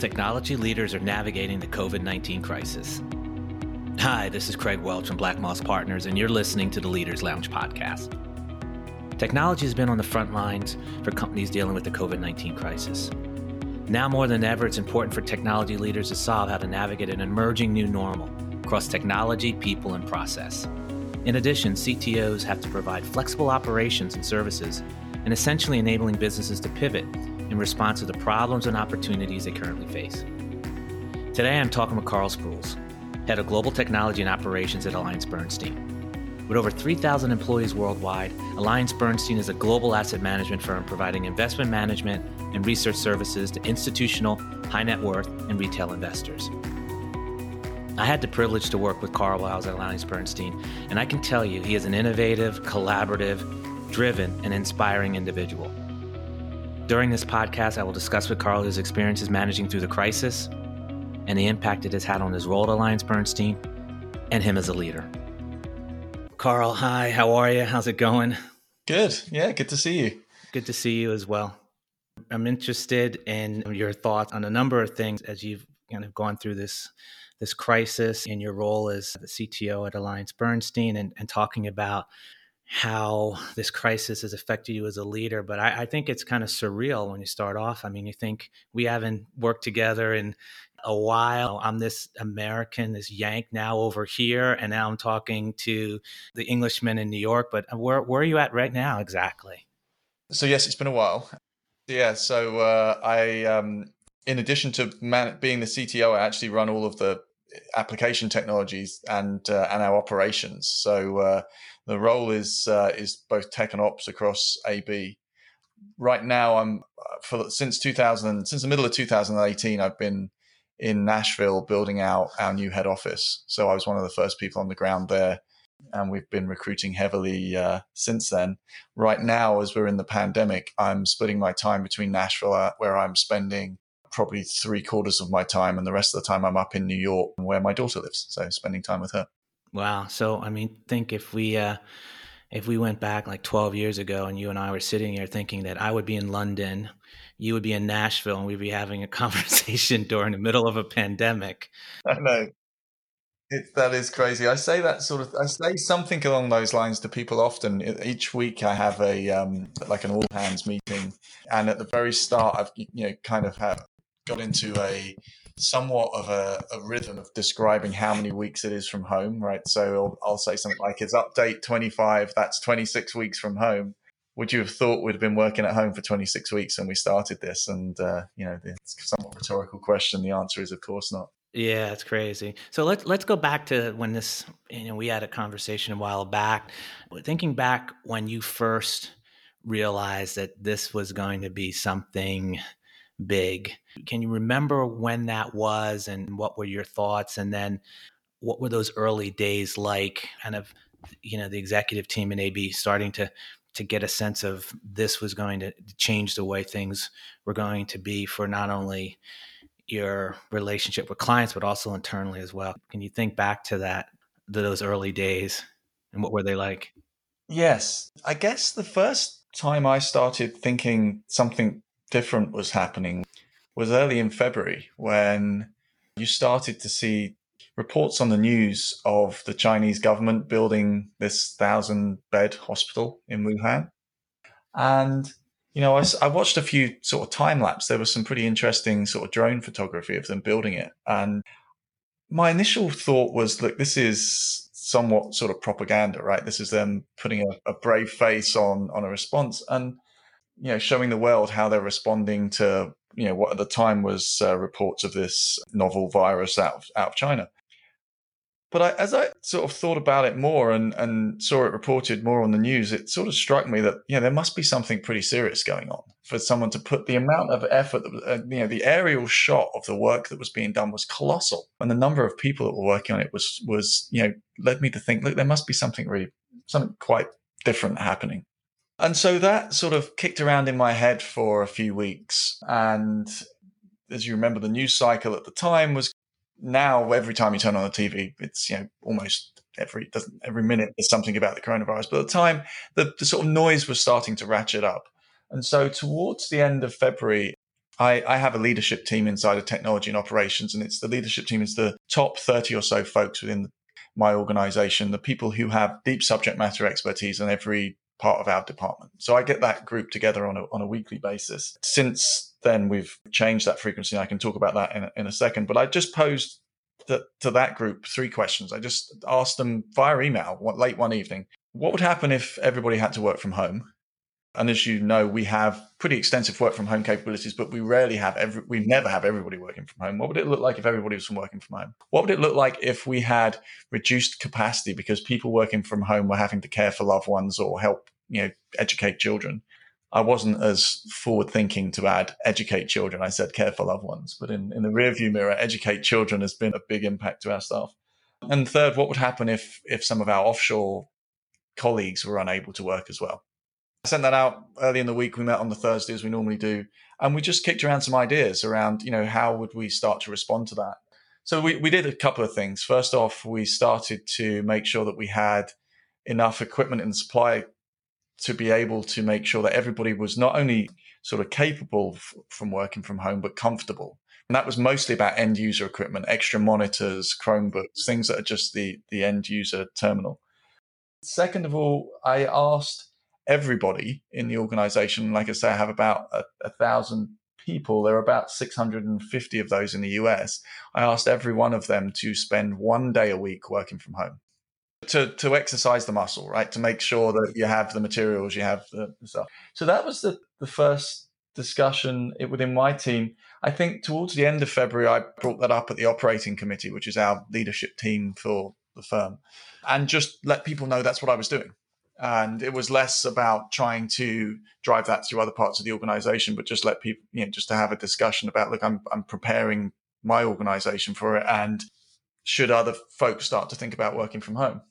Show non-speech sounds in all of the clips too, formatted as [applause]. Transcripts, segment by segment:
technology leaders are navigating the COVID 19 crisis. Hi, this is Craig Welch from Black Moss Partners, and you're listening to the Leaders Lounge podcast. Technology has been on the front lines for companies dealing with the COVID 19 crisis. Now more than ever, it's important for technology leaders to solve how to navigate an emerging new normal across technology, people, and process. In addition, CTOs have to provide flexible operations and services and essentially enabling businesses to pivot in response to the problems and opportunities they currently face. Today, I'm talking with Carl Sprules, Head of Global Technology and Operations at AllianceBernstein. With over 3,000 employees worldwide, AllianceBernstein is a global asset management firm providing investment management and research services to institutional, high net worth, and retail investors. I had the privilege to work with Carl while I was at AllianceBernstein, and I can tell you he is an innovative, collaborative, driven, and inspiring individual. During this podcast, I will discuss with Carl his experiences managing through the crisis and the impact it has had on his role at Alliance Bernstein and him as a leader. Carl, hi, how are you? How's it going? Good. Yeah, good to see you. Good to see you as well. I'm interested in your thoughts on a number of things as you've kind of gone through this this crisis in your role as the CTO at AllianceBernstein and, and talking about how this crisis has affected you as a leader. But I, I, think it's kind of surreal when you start off. I mean, you think we haven't worked together in a while. I'm this American, this Yank now over here, and now I'm talking to the Englishman in New York. But where, where are you at right now exactly? So, yes, it's been a while. Yeah, so uh, I, um, in addition to man- being the CTO, I actually run all of the application technologies and uh, and our operations. So uh, the role is uh, is both tech and ops across AB. Right now, I'm uh, for since 2000 since the middle of 2018, I've been in Nashville building out our new head office. So I was one of the first people on the ground there, and we've been recruiting heavily uh, since then. Right now, as we're in the pandemic, I'm splitting my time between Nashville, uh, where I'm spending probably three quarters of my time, and the rest of the time I'm up in New York, where my daughter lives. So spending time with her. Wow. So I mean, think if we uh, if we went back like 12 years ago, and you and I were sitting here thinking that I would be in London, you would be in Nashville, and we'd be having a [laughs] conversation during the middle of a pandemic. I know. It, that is crazy. I say that sort of. I say something along those lines to people often. Each week, I have a um, like an all hands meeting, and at the very start, I've you know kind of have got into a somewhat of a, a, rhythm of describing how many weeks it is from home, right? So I'll, I'll, say something like it's update 25, that's 26 weeks from home. Would you have thought we'd have been working at home for 26 weeks when we started this? And, uh, you know, it's somewhat rhetorical question. The answer is, of course not. Yeah, it's crazy. So let's let's go back to when this. You know, we had a conversation a while back. Thinking back when you first realized that this was going to be something big. Can you remember when that was and what were your thoughts? And then what were those early days like? Kind of, you know, the executive team and AB starting to to get a sense of this was going to change the way things were going to be for not only your relationship with clients but also internally as well. Can you think back to that to those early days and what were they like? Yes. I guess the first time I started thinking something different was happening was early in February when you started to see reports on the news of the Chinese government building this thousand bed hospital in Wuhan. And, you know, I, I, watched a few sort of time lapse. There was some pretty interesting sort of drone photography of them building it. And my initial thought was, look, this is somewhat sort of propaganda, right? This is them putting a, a brave face on, on a response. And you know, showing the world how they're responding to, you know, what at the time was uh, reports of this novel virus out of, out of China. But I, as I sort of thought about it more and, and saw it reported more on the news, it sort of struck me that, you know, there must be something pretty serious going on for someone to put the amount of effort, that, uh, you know, the aerial shot of the work that was being done was colossal. And the number of people that were working on it was, was, you know, led me to think, look, there must be something really, something quite different happening. And so that sort of kicked around in my head for a few weeks. And as you remember, the news cycle at the time was now every time you turn on the TV, it's you know almost every doesn't every minute there's something about the coronavirus. But at the time, the, the sort of noise was starting to ratchet up. And so towards the end of February, I, I have a leadership team inside of technology and operations, and it's the leadership team is the top 30 or so folks within my organization, the people who have deep subject matter expertise in every part of our department. So I get that group together on a, on a weekly basis. Since then, we've changed that frequency. I can talk about that in a, in a second, but I just posed the, to that group three questions. I just asked them via email late one evening, what would happen if everybody had to work from home? And as you know, we have pretty extensive work from home capabilities, but we rarely have every, we never have everybody working from home. What would it look like if everybody was from working from home? What would it look like if we had reduced capacity because people working from home were having to care for loved ones or help, you know, educate children? I wasn't as forward thinking to add educate children. I said care for loved ones, but in, in the rearview mirror, educate children has been a big impact to our staff. And third, what would happen if if some of our offshore colleagues were unable to work as well? I sent that out early in the week. We met on the Thursday as we normally do, and we just kicked around some ideas around, you know, how would we start to respond to that. So we, we did a couple of things. First off, we started to make sure that we had enough equipment in the supply to be able to make sure that everybody was not only sort of capable f- from working from home, but comfortable. And that was mostly about end user equipment, extra monitors, Chromebooks, things that are just the, the end user terminal. Second of all, I asked everybody in the organization, like I say, I have about a, a thousand people. There are about 650 of those in the US. I asked every one of them to spend one day a week working from home to to exercise the muscle, right? To make sure that you have the materials, you have the, stuff. So that was the the first discussion within my team. I think towards the end of February, I brought that up at the operating committee, which is our leadership team for the firm, and just let people know that's what I was doing. And it was less about trying to drive that through other parts of the organization, but just let people, you know, just to have a discussion about, look, I'm, I'm preparing my organization for it. And should other folks start to think about working from home?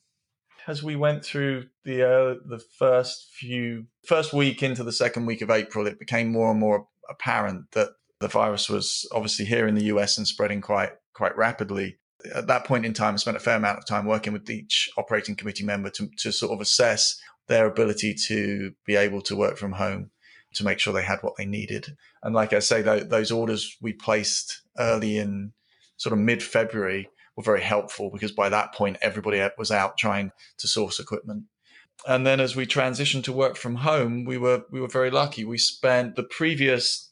As we went through the uh, the first few first week into the second week of April, it became more and more apparent that the virus was obviously here in the US and spreading quite quite rapidly. At that point in time, I spent a fair amount of time working with each operating committee member to, to sort of assess their ability to be able to work from home to make sure they had what they needed. And like I say, those orders we placed early in sort of mid February were very helpful because by that point, everybody was out trying to source equipment. And then as we transitioned to work from home, we were we were very lucky. We spent the previous,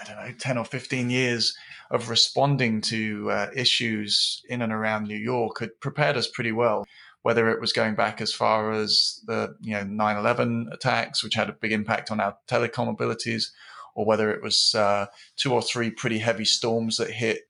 I don't know, ten or fifteen years of responding to uh, issues in and around New York had prepared us pretty well. Whether it was going back as far as the you know 9/11 attacks, which had a big impact on our telecom abilities, or whether it was uh, two or three pretty heavy storms that hit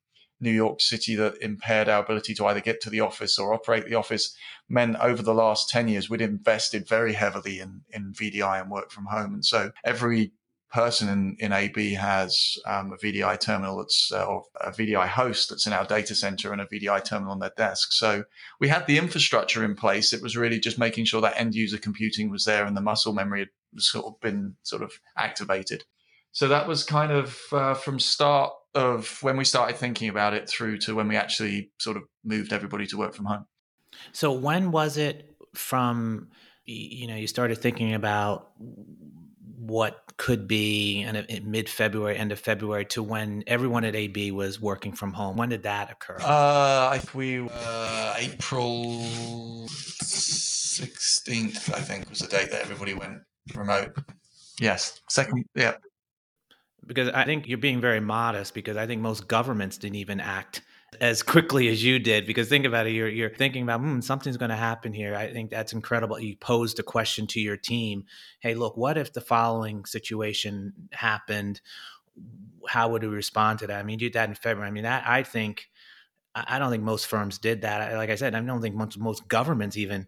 New York City that impaired our ability to either get to the office or operate the office meant over the last 10 years, we'd invested very heavily in, in VDI and work from home. And so every person in, in AB has um, a VDI terminal that's, uh, or a VDI host that's in our data center and a VDI terminal on their desk. So we had the infrastructure in place. It was really just making sure that end user computing was there and the muscle memory had sort of been sort of activated. So that was kind of uh, from start of when we started thinking about it through to when we actually sort of moved everybody to work from home. So when was it from you know you started thinking about what could be in, mid February, end of February, to when everyone at AB was working from home? When did that occur? Uh, I think we uh, April sixteenth, I think, was the date that everybody went remote. Yes, second. Yeah, because I think you're being very modest because I think most governments didn't even act as quickly as you did because think about it you're, you're thinking about hmm, something's going to happen here. I think that's incredible. You posed a question to your team hey look what if the following situation happened? How would we respond to that? I mean you did that in february. I mean that, i think i don't think most firms did that. Like i said i don't think most, most governments even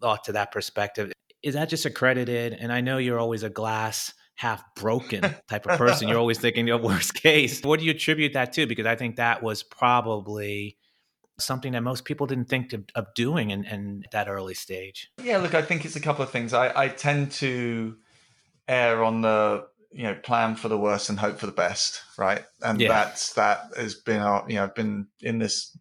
thought to that perspective. Is that just accredited? And i know you're always a glass half broken [laughs] type of person. You're always thinking the worst [laughs] case. What do you attribute that to? Because I think that was probably something that most people didn't think of, of doing in, in, that early stage. Yeah, look, I think it's a couple of things. I, I tend to err on the you know plan for the worst and hope for the best, right? And yeah. that's that has been our you know been in this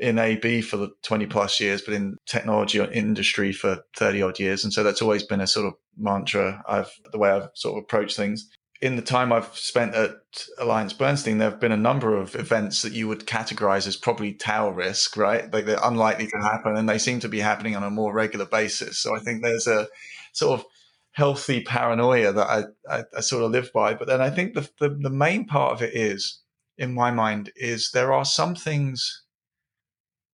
in AB for the 20 plus years, but in technology or industry for 30 odd years. And so that's always been a sort of mantra I've, the way I've sort of approached things. in the time I've spent at Alliance Bernstein, there have been a number of events that you would categorize as probably tail risk, right? Like they're unlikely to happen, and they seem to be happening on a more regular basis. So I think there's a sort of healthy paranoia that I, I, I sort of live by. But then I think the, the the main part of it is, in my mind, is there are some things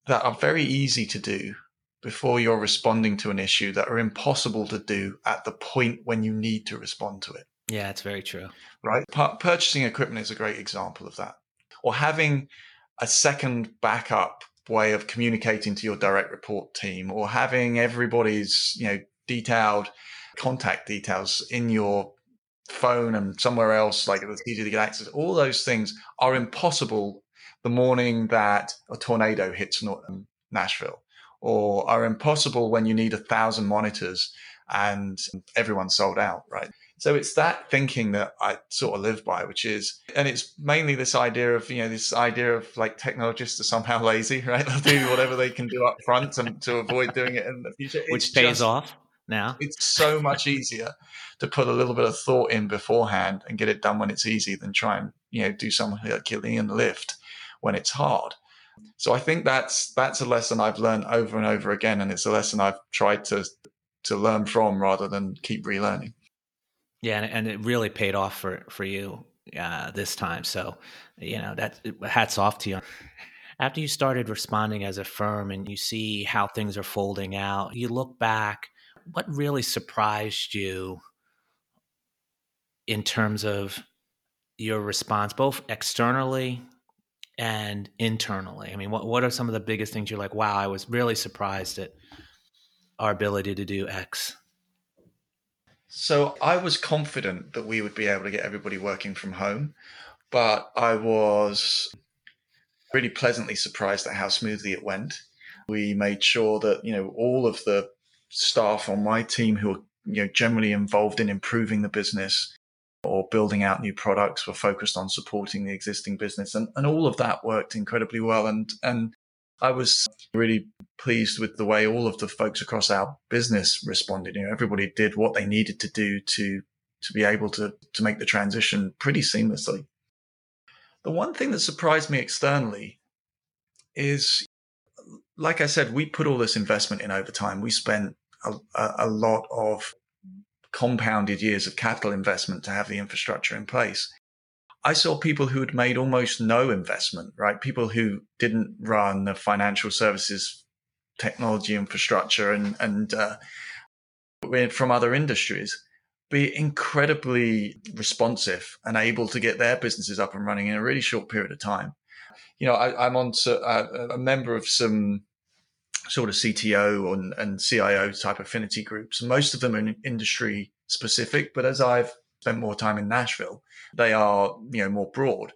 that are very easy to do before you're responding to an issue that are impossible to do at the point when you need to respond to it. Yeah, it's very true. Right? purchasing equipment is a great example of that. Or having a second backup way of communicating to your direct report team or having everybody's, you know, detailed contact details in your phone and somewhere else like it's easy to get access. All those things are impossible the morning that a tornado hits um, Nashville or are impossible when you need a thousand monitors and everyone's sold out, right? So it's that thinking that I sort of live by, which is, and it's mainly this idea of, you know, this idea of like technologists are somehow [laughs] lazy, right? They'll do whatever they can do up front and to avoid doing it in the future. It's which pays just, off now. It's so much easier to put a little bit of thought in beforehand and get it done when it's easy than try and, you know, do something like lift when it's hard. So I think that's that's a lesson I've learned over and over again, and it's a lesson I've tried to to learn from rather than keep relearning. Yeah, and, it really paid off for for you uh, this time. So, you know, that hats off to you. After you started responding as a firm and you see how things are folding out, you look back. What really surprised you in terms of your response, both externally and internally? I mean, what what are some of the biggest things you're like, wow, I was really surprised at our ability to do X? So I was confident that we would be able to get everybody working from home, but I was really pleasantly surprised at how smoothly it went. We made sure that, you know, all of the staff on my team who are, you know, generally involved in improving the business or building out new products were focused on supporting the existing business and, and all of that worked incredibly well and and I was really pleased with the way all of the folks across our business responded. You know, everybody did what they needed to do to to be able to to make the transition pretty seamlessly. The one thing that surprised me externally is, like I said, we put all this investment in over time. We spent a, a lot of compounded years of capital investment to have the infrastructure in place. I saw people who had made almost no investment, right? People who didn't run the financial services technology infrastructure and, and, uh, from other industries be incredibly responsive and able to get their businesses up and running in a really short period of time. You know, I, am on to, uh, a member of some sort of CTO and, and CIO type affinity groups. Most of them are industry specific, but as I've spent more time in Nashville, they are, you know, more broad.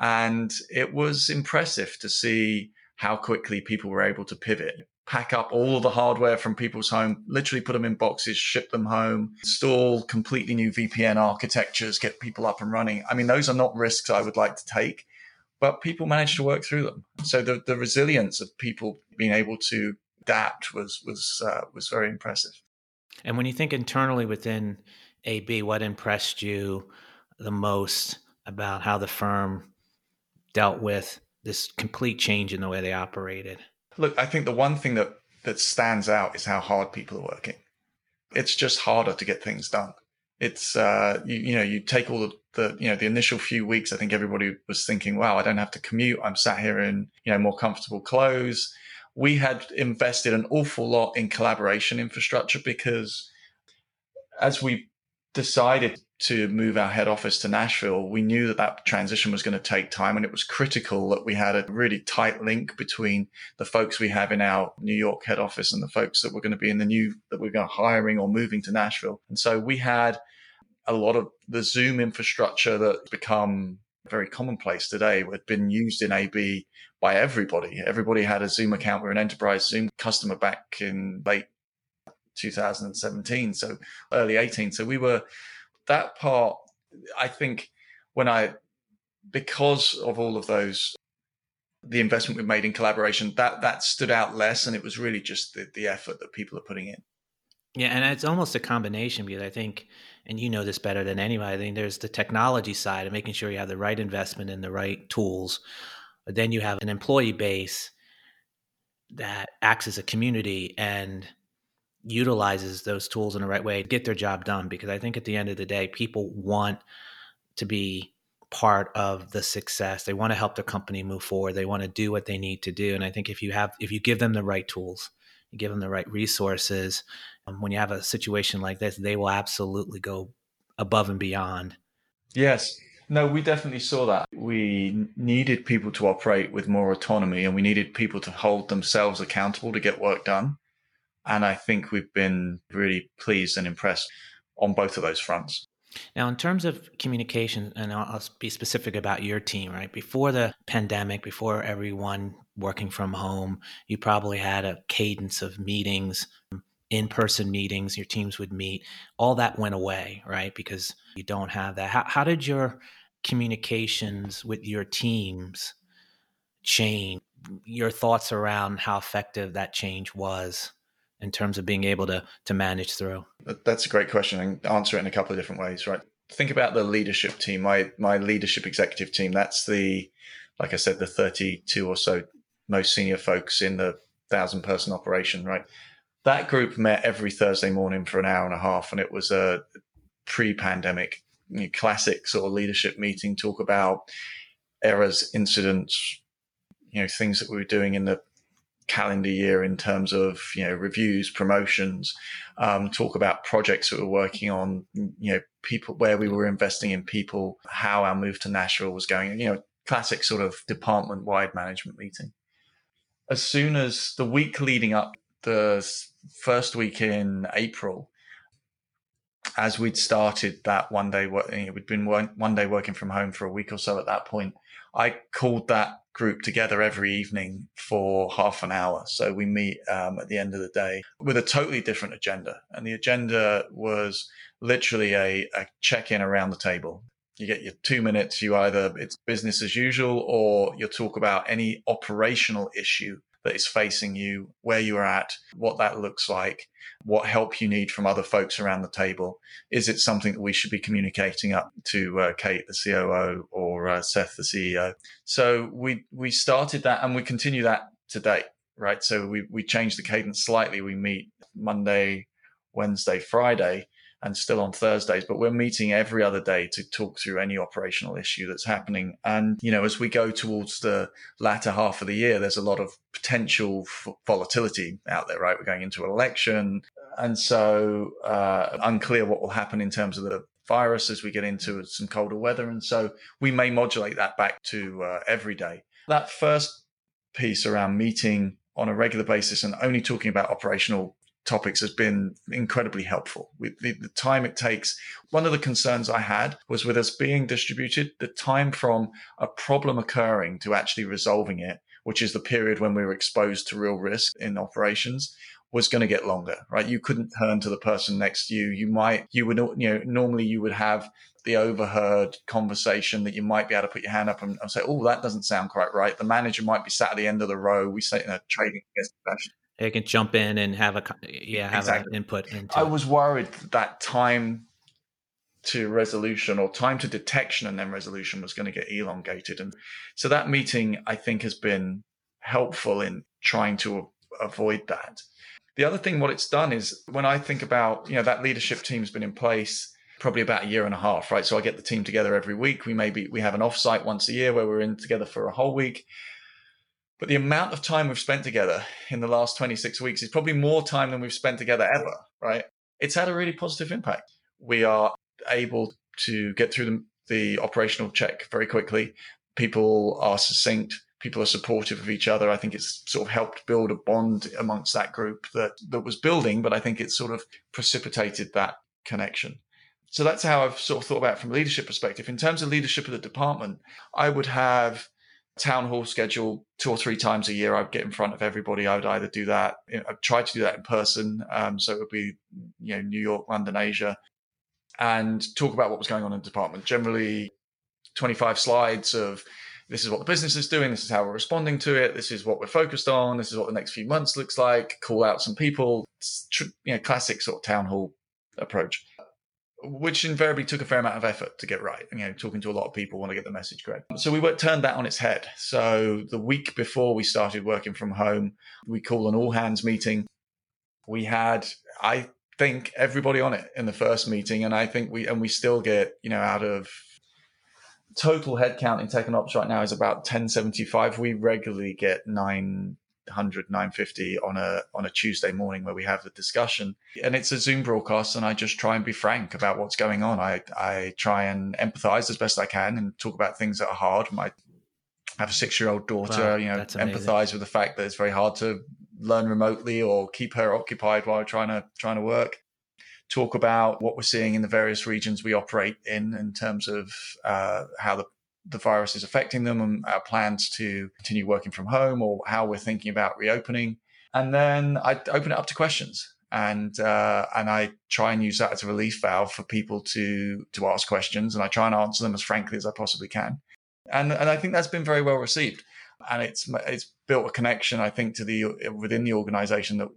And it was impressive to see how quickly people were able to pivot, pack up all the hardware from people's home, literally put them in boxes, ship them home, install completely new VPN architectures, get people up and running. I mean, those are not risks I would like to take, but people managed to work through them. So the, the resilience of people being able to adapt was was uh, was very impressive. And when you think internally within AB, what impressed you the most about how the firm dealt with this complete change in the way they operated? Look, I think the one thing that that stands out is how hard people are working. It's just harder to get things done. It's uh, you, you know you take all the, the you know the initial few weeks. I think everybody was thinking, "Wow, I don't have to commute. I'm sat here in you know more comfortable clothes." We had invested an awful lot in collaboration infrastructure because as we decided to move our head office to Nashville, we knew that that transition was going to take time and it was critical that we had a really tight link between the folks we have in our New York head office and the folks that were going to be in the new, that we're going to hiring or moving to Nashville. And so we had a lot of the Zoom infrastructure that's become very commonplace today had been used in AB by everybody. Everybody had a Zoom account. We're an enterprise Zoom customer back in late 2017, so early 18. So we were that part. I think when I, because of all of those, the investment we made in collaboration, that that stood out less, and it was really just the, the effort that people are putting in. Yeah, and it's almost a combination because I think and you know this better than anybody. I think there's the technology side of making sure you have the right investment in the right tools. But then you have an employee base that acts as a community and utilizes those tools in the right way to get their job done. Because I think at the end of the day, people want to be part of the success. They want to help their company move forward. They want to do what they need to do. And I think if you have, if you give them the right tools, you give them the right resources, Um, when you have a situation like this, they will absolutely go above and beyond. Yes. No, we definitely saw that. We needed people to operate with more autonomy and we needed people to hold themselves accountable to get work done. And I think we've been really pleased and impressed on both of those fronts. Now, in terms of communication, and I'll, I'll, be specific about your team, right? Before the pandemic, before everyone working from home, you probably had a cadence of meetings, in person meetings, your teams would meet. All that went away, right? Because you don't have that. How, how did your communications with your teams change? Your thoughts around how effective that change was? in terms of being able to to manage through? That's a great question and answer it in a couple of different ways, right? Think about the leadership team, my my leadership executive team. That's the like I said, the 32 or so most senior folks in the thousand person operation, right? That group met every Thursday morning for an hour and a half, and it was a pre-pandemic you know, classic sort of leadership meeting. Talk about errors, incidents, you know, things that we were doing in the calendar year in terms of you know reviews, promotions, um, talk about projects that we're working on, you know, people where we were investing in people, how our move to Nashville was going, you know, classic sort of department wide management meeting. As soon as the week leading up, the first week in April, as we'd started that one day, we'd been one day working from home for a week or so at that point. I called that group together every evening for half an hour. So we meet um, at the end of the day with a totally different agenda. And the agenda was literally a, a check in around the table. You get your two minutes, you either it's business as usual or you'll talk about any operational issue that is facing you, where you are at, what that looks like, what help you need from other folks around the table. Is it something that we should be communicating up to uh, Kate, the COO, or uh, Seth, the CEO? So we we started that, and we continue that today, right? So we we changed the cadence slightly. We meet Monday, Wednesday, Friday, and still on Thursdays, but we're meeting every other day to talk through any operational issue that's happening. And, you know, as we go towards the latter half of the year, there's a lot of potential volatility out there, right? We're going into an election. And so, uh, unclear what will happen in terms of the virus as we get into some colder weather. And so we may modulate that back to uh, every day. That first piece around meeting on a regular basis and only talking about operational topics has been incredibly helpful with the, the, time it takes. One of the concerns I had was with us being distributed, the time from a problem occurring to actually resolving it, which is the period when we were exposed to real risk in operations, was going to get longer, right? You couldn't turn to the person next to you. You might, you would, you know, normally you would have the overheard conversation that you might be able to put your hand up and, and say, oh, that doesn't sound quite right. The manager might be sat at the end of the row. We say in a trading fashion they can jump in and have a yeah have exactly. an input into I was worried that time to resolution or time to detection and then resolution was going to get elongated and so that meeting I think has been helpful in trying to avoid that. The other thing what it's done is when I think about you know that leadership team's been in place probably about a year and a half, right? So I get the team together every week. We maybe we have an offsite once a year where we're in together for a whole week. But the amount of time we've spent together in the last 26 weeks is probably more time than we've spent together ever, right? It's had a really positive impact. We are able to get through the, the operational check very quickly. People are succinct. People are supportive of each other. I think it's sort of helped build a bond amongst that group that, that was building, but I think it's sort of precipitated that connection. So that's how I've sort of thought about from a leadership perspective. In terms of leadership of the department, I would have town hall schedule two or three times a year. I'd get in front of everybody. I would either do that. I've tried to do that in person. Um, so it would be, you know, New York, London, Asia, and talk about what was going on in the department. Generally, 25 slides of this is what the business is doing. This is how we're responding to it. This is what we're focused on. This is what the next few months looks like. Call out some people. You know, classic sort of town hall approach. Which invariably took a fair amount of effort to get right. You know, talking to a lot of people want to get the message correct. So we worked, turned that on its head. So the week before we started working from home, we called an all hands meeting. We had, I think, everybody on it in the first meeting, and I think we and we still get, you know, out of total headcount in tech and ops right now is about 1075. We regularly get nine 900 950 on a on a tuesday morning where we have the discussion. And it's a zoom broadcast and i just try and be frank about what's going on. I i try and empathize as best i can and talk about things that are hard. My I have a six year old daughter wow, you know empathize with the fact that it's very hard to learn remotely or keep her occupied while trying to trying to work. Talk about what we're seeing in the various regions we operate in in terms of uh, how the the virus is affecting them and our plans to continue working from home or how we're thinking about reopening. And then I open it up to questions and uh, and I try and use that as a relief valve for people to to ask questions and I try and answer them as frankly as I possibly can. And and I think that's been very well received. And it's it's built a connection I think to the within the organization that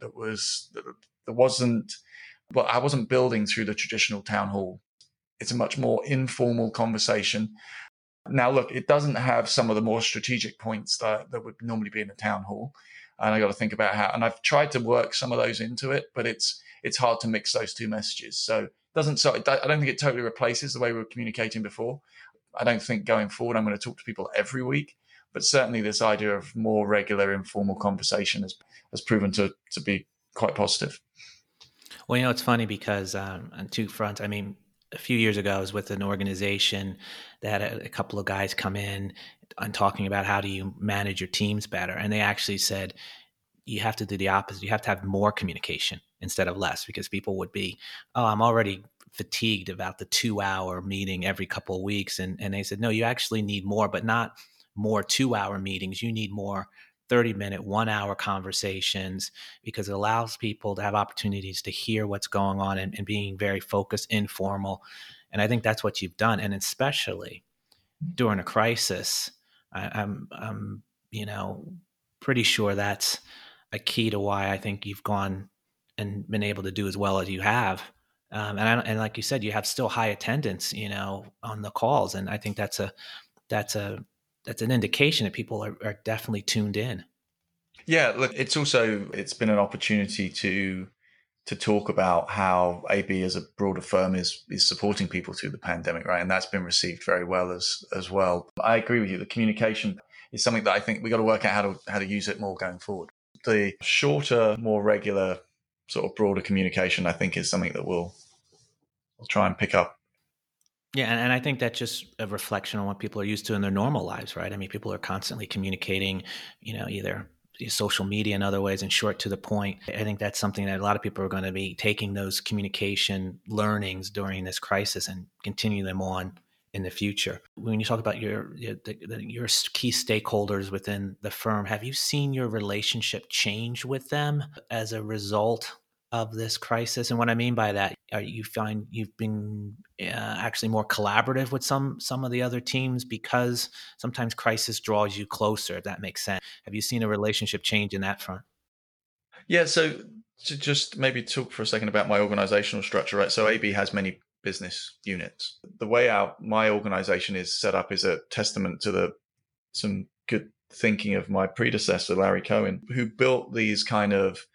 that was that, that wasn't well I wasn't building through the traditional town hall. It's a much more informal conversation now, look, it doesn't have some of the more strategic points that, that would normally be in a town hall. And I got to think about how, and I've tried to work some of those into it, but it's, it's hard to mix those two messages. So it doesn't, so I don't think it totally replaces the way we were communicating before. I don't think going forward, I'm going to talk to people every week, but certainly this idea of more regular informal conversation has, has proven to, to be quite positive. Well, you know, it's funny because um, on two fronts, I mean, a few years ago, I was with an organization that had a, couple of guys come in and talking about how do you manage your teams better, and they actually said you have to do the opposite. You have to have more communication instead of less because people would be, oh, I'm already fatigued about the two hour meeting every couple of weeks. And, and they said, no, you actually need more, but not more two hour meetings. You need more 30 minute, one hour conversations because it allows people to have opportunities to hear what's going on and, and being very focused, informal. And I think that's what you've done. And especially during a crisis, I, I'm, I'm, you know, pretty sure that's a key to why I think you've gone and been able to do as well as you have. Um, and I, and like you said, you have still high attendance, you know, on the calls, and I think that's a that's a that's an indication that people are, are definitely tuned in. Yeah, look, it's also it's been an opportunity to to talk about how AB as a broader firm is is supporting people through the pandemic, right? And that's been received very well as as well. I agree with you. The communication is something that I think we got to work out how to how to use it more going forward. The shorter, more regular, sort of broader communication, I think, is something that we'll we'll try and pick up yeah, and, and I think that's just a reflection on what people are used to in their normal lives, right? I mean, people are constantly communicating, you know, either social media and other ways and short to the point. I think that's something that a lot of people are going to be taking those communication learnings during this crisis and continue them on in the future. When you talk about your your, your key stakeholders within the firm, have you seen your relationship change with them as a result of this crisis. And what I mean by that, you find you've been uh, actually more collaborative with some some of the other teams because sometimes crisis draws you closer. If that makes sense. Have you seen a relationship change in that front? Yeah. So to just maybe talk for a second about my organizational structure, right? So AB has many business units. The way out my organization is set up is a testament to the some good thinking of my predecessor Larry Cohen, who built these kind of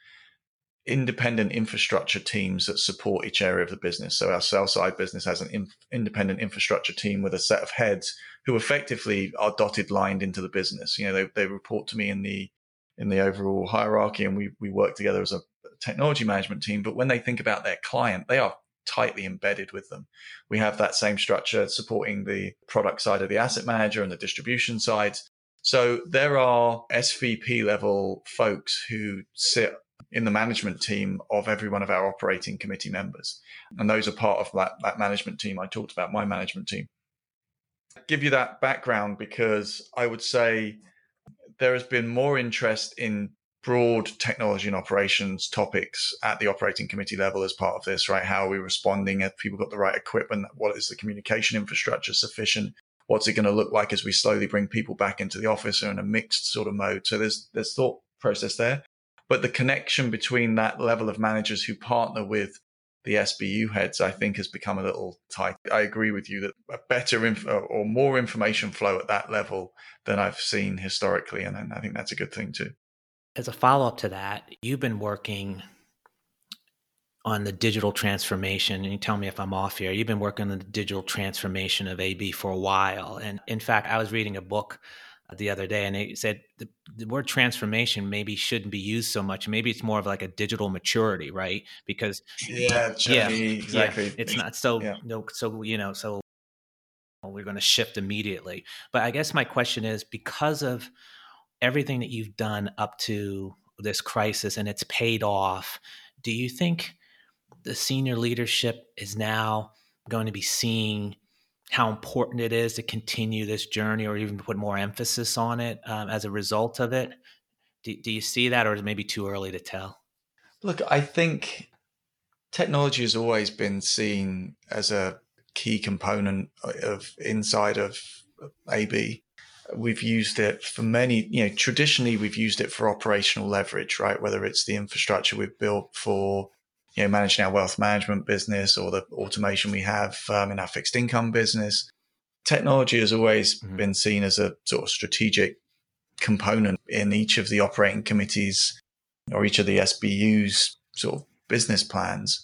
independent infrastructure teams that support each area of the business. So our sell side business has an in, independent infrastructure team with a set of heads who effectively are dotted lined into the business. You know, they, they report to me in the in the overall hierarchy, and we we work together as a technology management team. But when they think about their client, they are tightly embedded with them. We have that same structure supporting the product side of the asset manager and the distribution side. So there are SVP level folks who sit in the management team of every one of our operating committee members. And those are part of that, that management team. I talked about my management team. give you that background because I would say there has been more interest in broad technology and operations topics at the operating committee level as part of this, right? How are we responding? Have people got the right equipment? What is the communication infrastructure sufficient? What's it going to look like as we slowly bring people back into the office or in a mixed sort of mode? So there's there's thought process there but the connection between that level of managers who partner with the SBU heads, I think has become a little tight. I agree with you that a better inf- or more information flow at that level than I've seen historically. And I think that's a good thing too. As a follow up to that, you've been working on the digital transformation and you tell me if i'm off here you've been working on the digital transformation of ab for a while and in fact i was reading a book the other day and it said the, the, word transformation maybe shouldn't be used so much. Maybe it's more of like a digital maturity right? Because yeah yeah exactly yeah, it's not so yeah. no so you know so we're going to shift immediately. But i guess my question is because of everything that you've done up to this crisis and it's paid off do you think the senior leadership is now going to be seeing how important it is to continue this journey or even put more emphasis on it um, as a result of it. Do, do you see that, or is it maybe too early to tell? Look, I think technology has always been seen as a key component of inside of AB. We've used it for many, you know, traditionally we've used it for operational leverage, right? Whether it's the infrastructure we've built for you know, managing our wealth management business or the automation we have um, in our fixed income business. Technology has always mm-hmm. been seen as a sort of strategic component in each of the operating committees or each of the SBU's sort of business plans.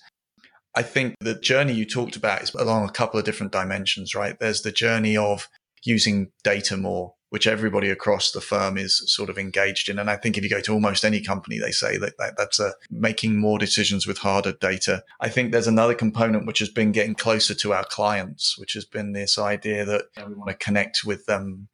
I think the journey you talked about is along a couple of different dimensions, right? There's the journey of using data more which everybody across the firm is sort of engaged in. And I think if you go to almost any company, they say that, that that's a making more decisions with harder data. I think there's another component which has been getting closer to our clients, which has been this idea that we want to connect with them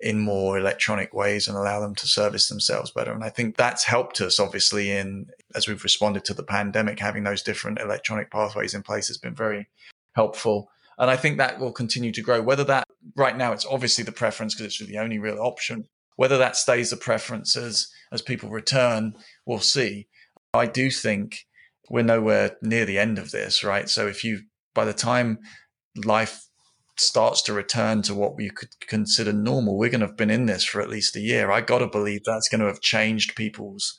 in more electronic ways and allow them to service themselves better. And I think that's helped us obviously in as we've responded to the pandemic, having those different electronic pathways in place has been very helpful. And I think that will continue to grow. Whether that right now, it's obviously the preference because it's the only real option. Whether that stays the preference as, as people return, we'll see. I do think we're nowhere near the end of this, right? So if you, by the time life starts to return to what we could consider normal, we're going to have been in this for at least a year. I got to believe that's going to have changed people's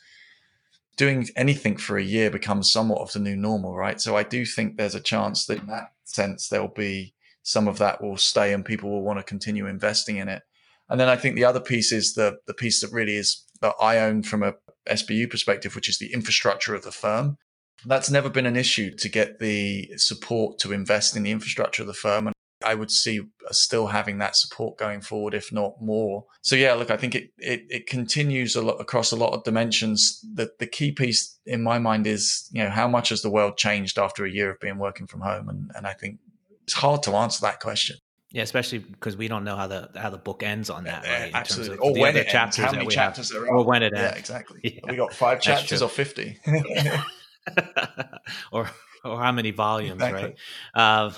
doing anything for a year becomes somewhat of the new normal, right? So I do think there's a chance that in that sense there'll be some of that will stay and people will want to continue investing in it. And then I think the other piece is the the piece that really is that I own from a SBU perspective, which is the infrastructure of the firm. That's never been an issue to get the support to invest in the infrastructure of the firm. And I would see still having that support going forward, if not more. So yeah, look, I think it it, it continues a lot across a lot of dimensions. The the key piece in my mind is, you know, how much has the world changed after a year of being working from home? And and I think it's hard to answer that question. Yeah, especially because we don't know how the how the book ends on that. Right? absolutely. Or when it ends, how many chapters have. there are. Or when it ends. Yeah, exactly. [laughs] Yeah. We got five chapters or fifty. [laughs] or or how many volumes, exactly. right? Uh,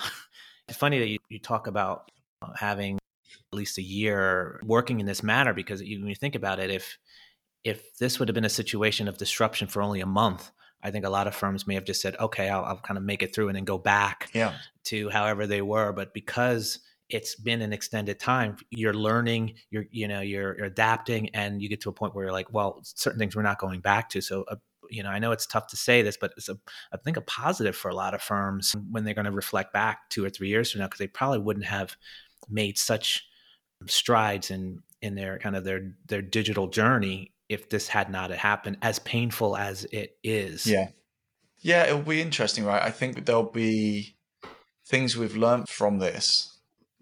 it's funny that you, you talk about uh, having at least a year working in this manner because you, when you think about it, if if this would have been a situation of disruption for only a month, I think a lot of firms may have just said, "Okay, I'll, I'll kind of make it through and then go back yeah. to however they were." But because it's been an extended time, you're learning, you're you know you're, you're adapting, and you get to a point where you're like, "Well, certain things we're not going back to." So uh, you know, I know it's tough to say this, but it's a, I think a positive for a lot of firms when they're going to reflect back two or three years from now, because they probably wouldn't have made such strides in in their kind of their their digital journey if this had not happened, as painful as it is. Yeah, yeah, it'll be interesting, right? I think there'll be things we've learned from this.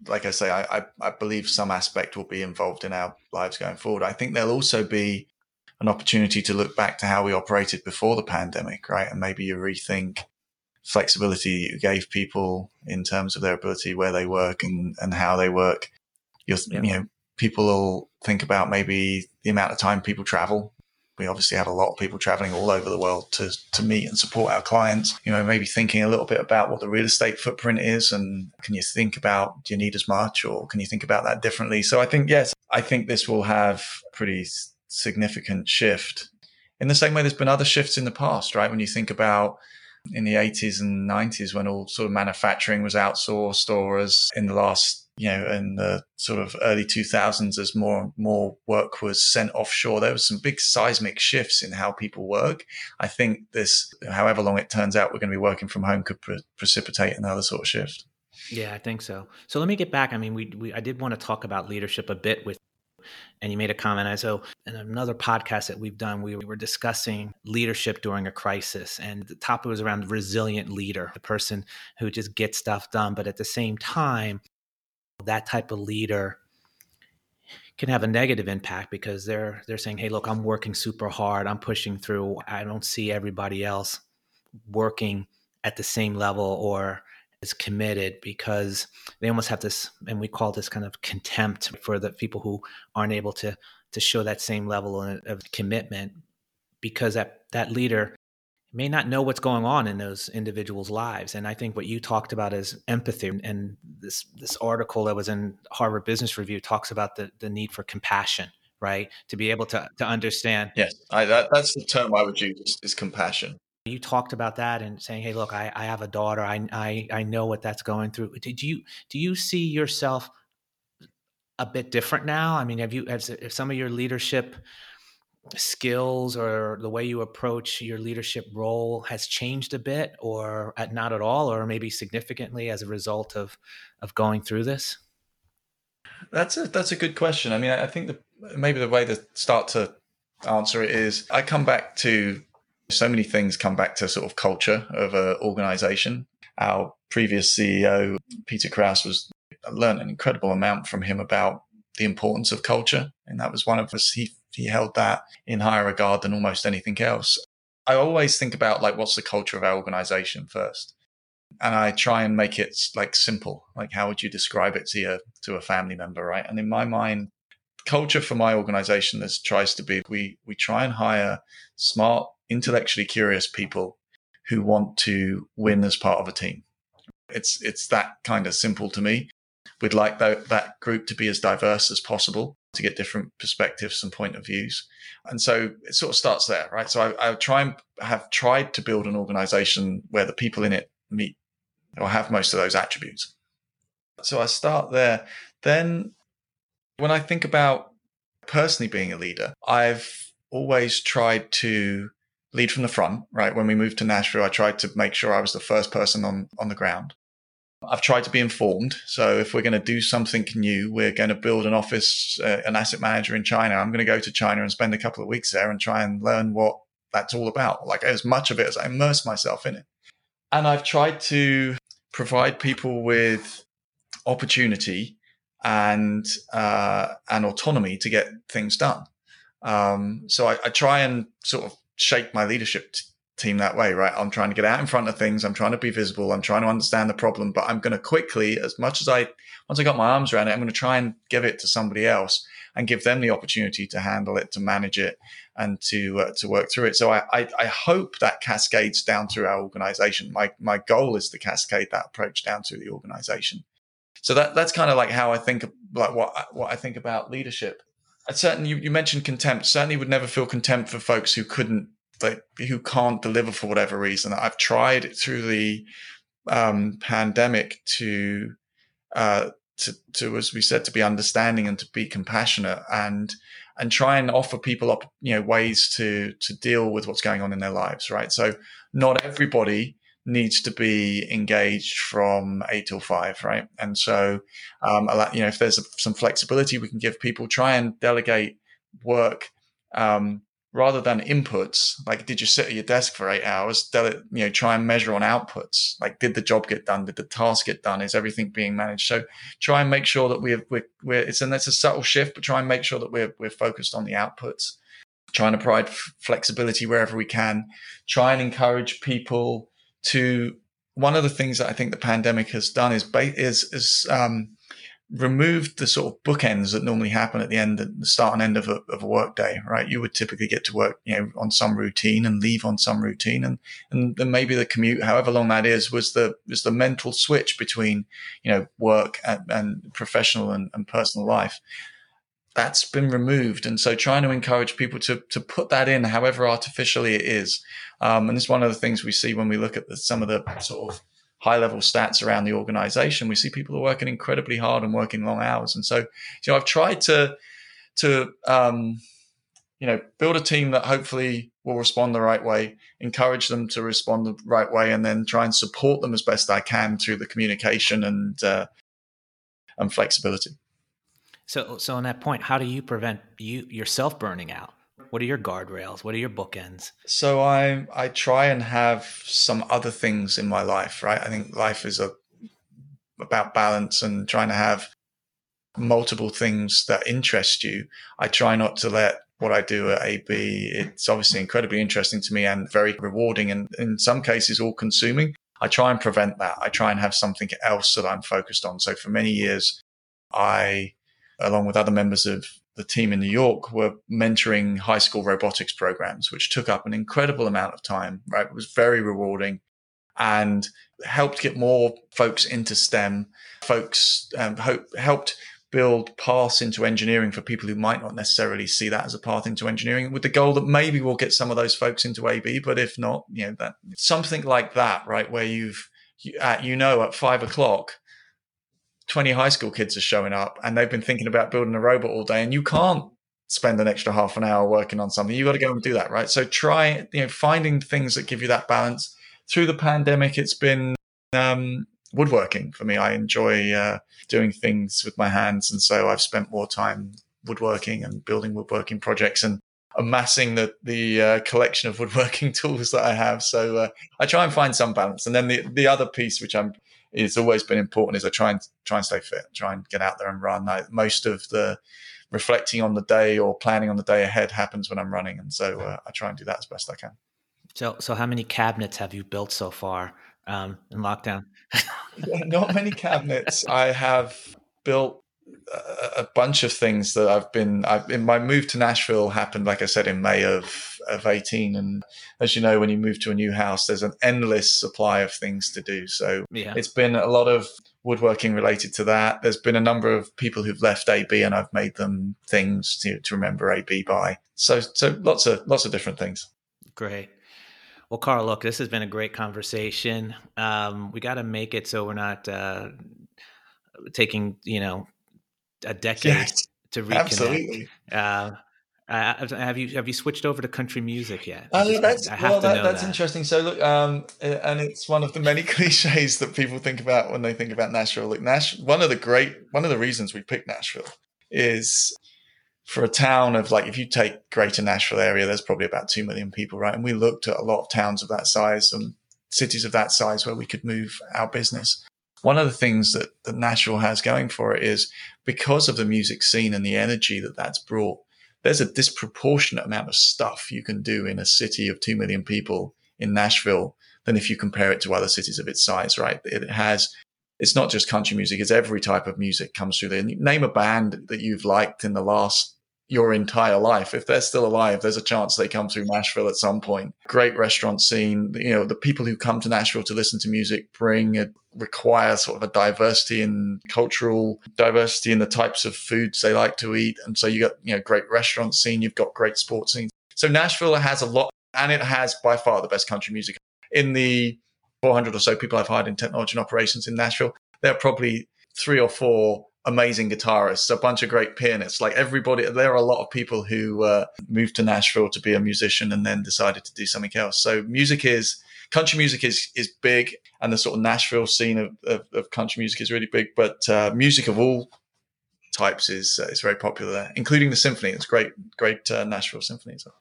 Like I say, I, I, I believe some aspect will be involved in our lives going forward. I think there'll also be an opportunity to look back to how we operated before the pandemic, right? And maybe you rethink flexibility you gave people in terms of their ability where they work and, and how they work. You'll, yeah. you know, people will think about maybe the amount of time people travel. We obviously have a lot of people traveling all over the world to, to meet and support our clients. You know, maybe thinking a little bit about what the real estate footprint is and can you think about, do you need as much or can you think about that differently? So I think, yes, I think this will have pretty significant shift. In the same way, there's been other shifts in the past, right? When you think about in the 80s and 90s when all sort of manufacturing was outsourced, or as in the last you know, in the sort of early 2000s, as more and more work was sent offshore, there was some big seismic shifts in how people work. I think this, however long it turns out, we're going to be working from home could pre- precipitate another sort of shift. Yeah, I think so. So let me get back. I mean, we, we I did want to talk about leadership a bit with and you made a comment. I so oh, in another podcast that we've done, we were discussing leadership during a crisis, and the topic was around resilient leader, the person who just gets stuff done, but at the same time, that type of leader can have a negative impact because they're they're saying, "Hey, look, I'm working super hard. I'm pushing through. I don't see everybody else working at the same level or is committed because they almost have this and we call this kind of contempt for the people who aren't able to to show that same level of commitment because that that leader may not know what's going on in those individuals lives. And i think what you talked about is empathy. And this this article that was in harvard business review talks about the the need for compassion right? To be able to to understand yes I, that, that's the term i would use is compassion you talked about that and saying, "Hey, look, I, I have a daughter. I, I I know what that's going through." Did you do you see yourself a bit different now? I mean, have you have some of your leadership skills or the way you approach your leadership role has changed a bit, or at, not at all, or maybe significantly as a result of of going through this? That's a that's a good question. I mean, I think the, maybe the way to start to answer it is I come back to so many things come back to sort of culture of an organization. Our previous CEO, Peter Kraus, was I learned an incredible amount from him about the importance of culture. And that was one of us. He, he held that in higher regard than almost anything else. I always think about like, what's the culture of our organization first? And I try and make it like simple. Like, how would you describe it to your, to a family member? Right. And in my mind, culture for my organization is tries to be, we, we try and hire smart, intellectually curious people who want to win as part of a team. It's it's that kind of simple to me. We'd like that, that group to be as diverse as possible to get different perspectives and point of views. And so it sort of starts there, right? So I, I try and have tried to build an organization where the people in it meet or have most of those attributes. So I start there. Then when I think about personally being a leader, I've always tried to lead from the front, right? When we moved to Nashville, I tried to make sure I was the first person on, on the ground. I've tried to be informed. So if we're going to do something new, we're going to build an office, uh, an asset manager in China. I'm going to go to China and spend a couple of weeks there and try and learn what that's all about. Like as much of it as I immerse myself in it. And I've tried to provide people with opportunity and, uh, and autonomy to get things done. Um, so I, I try and sort of shape my leadership t- team that way, right? I'm trying to get out in front of things. I'm trying to be visible. I'm trying to understand the problem, but I'm going to quickly, as much as I, once I got my arms around it, I'm going to try and give it to somebody else and give them the opportunity to handle it, to manage it, and to uh, to work through it. So I, I, I hope that cascades down through our organization. My my goal is to cascade that approach down through the organization. So that that's kind of like how I think like what what I think about leadership. Certainly you, you mentioned contempt. Certainly would never feel contempt for folks who couldn't like who can't deliver for whatever reason. I've tried through the um, pandemic to uh, to to as we said to be understanding and to be compassionate and and try and offer people up you know ways to to deal with what's going on in their lives. Right. So not everybody needs to be engaged from eight till five, right? And so, um, you know, if there's some flexibility we can give people, try and delegate work um, rather than inputs. Like, did you sit at your desk for eight hours? Dele- you know, try and measure on outputs. Like, did the job get done? Did the task get done? Is everything being managed? So, try and make sure that we're we're, we're it's and it's a subtle shift, but try and make sure that we're we're focused on the outputs. Trying to provide f- flexibility wherever we can. Try and encourage people to one of the things that I think the pandemic has done is is is um, removed the sort of bookends that normally happen at the end, the start and end of a, of a work day, right? You would typically get to work, you know, on some routine and leave on some routine, and and then maybe the commute, however long that is, was the was the mental switch between you know work and, and professional and, and personal life that's been removed. And so trying to encourage people to, to put that in, however artificially it is. Um, and it's one of the things we see when we look at the, some of the sort of high level stats around the organization, we see people are working incredibly hard and working long hours. And so, you know, I've tried to, to, um, you know, build a team that hopefully will respond the right way, encourage them to respond the right way, and then try and support them as best I can through the communication and, uh, and flexibility. So, so on that point, how do you prevent you yourself burning out? What are your guardrails? What are your bookends? So I I try and have some other things in my life, right? I think life is a about balance and trying to have multiple things that interest you. I try not to let what I do at AB. It's obviously incredibly interesting to me and very rewarding and in some cases all consuming. I try and prevent that. I try and have something else that I'm focused on. So for many years, I, along with other members of the team in New York were mentoring high school robotics programs, which took up an incredible amount of time, right? It was very rewarding and helped get more folks into STEM. Folks um, hope, helped build paths into engineering for people who might not necessarily see that as a path into engineering with the goal that maybe we'll get some of those folks into AB. But if not, you know, that something like that, right? Where you've, you, uh, you know, at five o'clock, 20 high school kids are showing up and they've been thinking about building a robot all day and you can't spend an extra half an hour working on something. You got to go and do that, right? So try, you know, finding things that give you that balance. Through the pandemic, it's been um, woodworking for me. I enjoy uh, doing things with my hands. And so I've spent more time woodworking and building woodworking projects and amassing the the uh, collection of woodworking [laughs] tools that I have. So uh, I try and find some balance. And then the the other piece, which I'm it's always been important is I try and try and stay fit, try and get out there and run. I, most of the reflecting on the day or planning on the day ahead happens when I'm running, and so uh, I try and do that as best I can. So, so how many cabinets have you built so far um, in lockdown? yeah, [laughs] [laughs] not many cabinets. I have built a bunch of things that I've been. I've, in my move to Nashville happened, like I said, in May of of eighteen, and as you know, when you move to a new house, there's an endless supply of things to do. So yeah. it's been a lot of woodworking related to that. There's been a number of people who've left AB, and I've made them things to, to remember AB by. So so lots of lots of different things. Great. Well, Carl, look, this has been a great conversation. Um, we got to make it so we're not uh, taking you know a decade yes, to reconnect. Absolutely. Uh, uh, have you have you switched over to country music yet? Uh, that's well, that, that's that. interesting. So look, um, and it's one of the many [laughs] cliches that people think about when they think about Nashville. Look, Nash, one of the great, one of the reasons we picked Nashville is for a town of like, if you take Greater Nashville area, there's probably about two million people, right? And we looked at a lot of towns of that size and cities of that size where we could move our business one of the things that, that Nashville has going for it is because of the music scene and the energy that that's brought, there's a disproportionate amount of stuff you can do in a city of 2 million people in Nashville than if you compare it to other cities of its size, right? It has, it's not just country music, it's every type of music comes through there. Name a band that you've liked in the last your entire life. If they're still alive, there's a chance they come through Nashville at some point. Great restaurant scene. You know, the people who come to Nashville to listen to music bring a, require sort of a diversity in cultural diversity in the types of foods they like to eat. And so you got, you know, great restaurant scene. You've got great sports scene. So Nashville has a lot and it has by far the best country music in the 400 or so people I've hired in technology and operations in Nashville. There are probably three or four amazing guitarists, a bunch of great pianists. Like everybody, there are a lot of people who uh, moved to Nashville to be a musician and then decided to do something else. So music is country music is is big, and the sort of Nashville scene of, of, of country music is really big. But uh, music of all types is uh, is very popular there, including the symphony. It's great, great uh, Nashville symphony as well.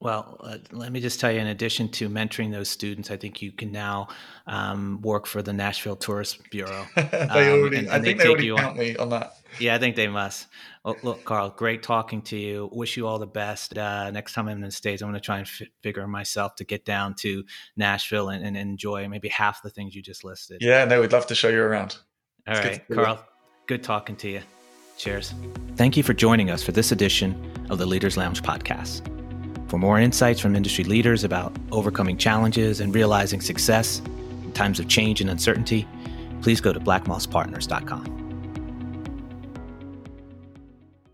Well, uh, let me just tell you, in addition to mentoring those students, I think you can now um, work for the Nashville Tourist Bureau. [laughs] um, already, and, and I think they, they already count on. me on that. Yeah, I think they must. Well, look, Carl, great talking to you. Wish you all the best. Uh, next time I'm in the States, I'm going to try and f- figure myself to get down to Nashville and, and, enjoy maybe half the things you just listed. Yeah, no, we'd love to show you around. All it's right, Carl, you. good talking to you. Cheers. Thank you for joining us for this edition of the Leaders Lounge podcast. For more insights from industry leaders about overcoming challenges and realizing success in times of change and uncertainty, please go to blackmosspartners.com.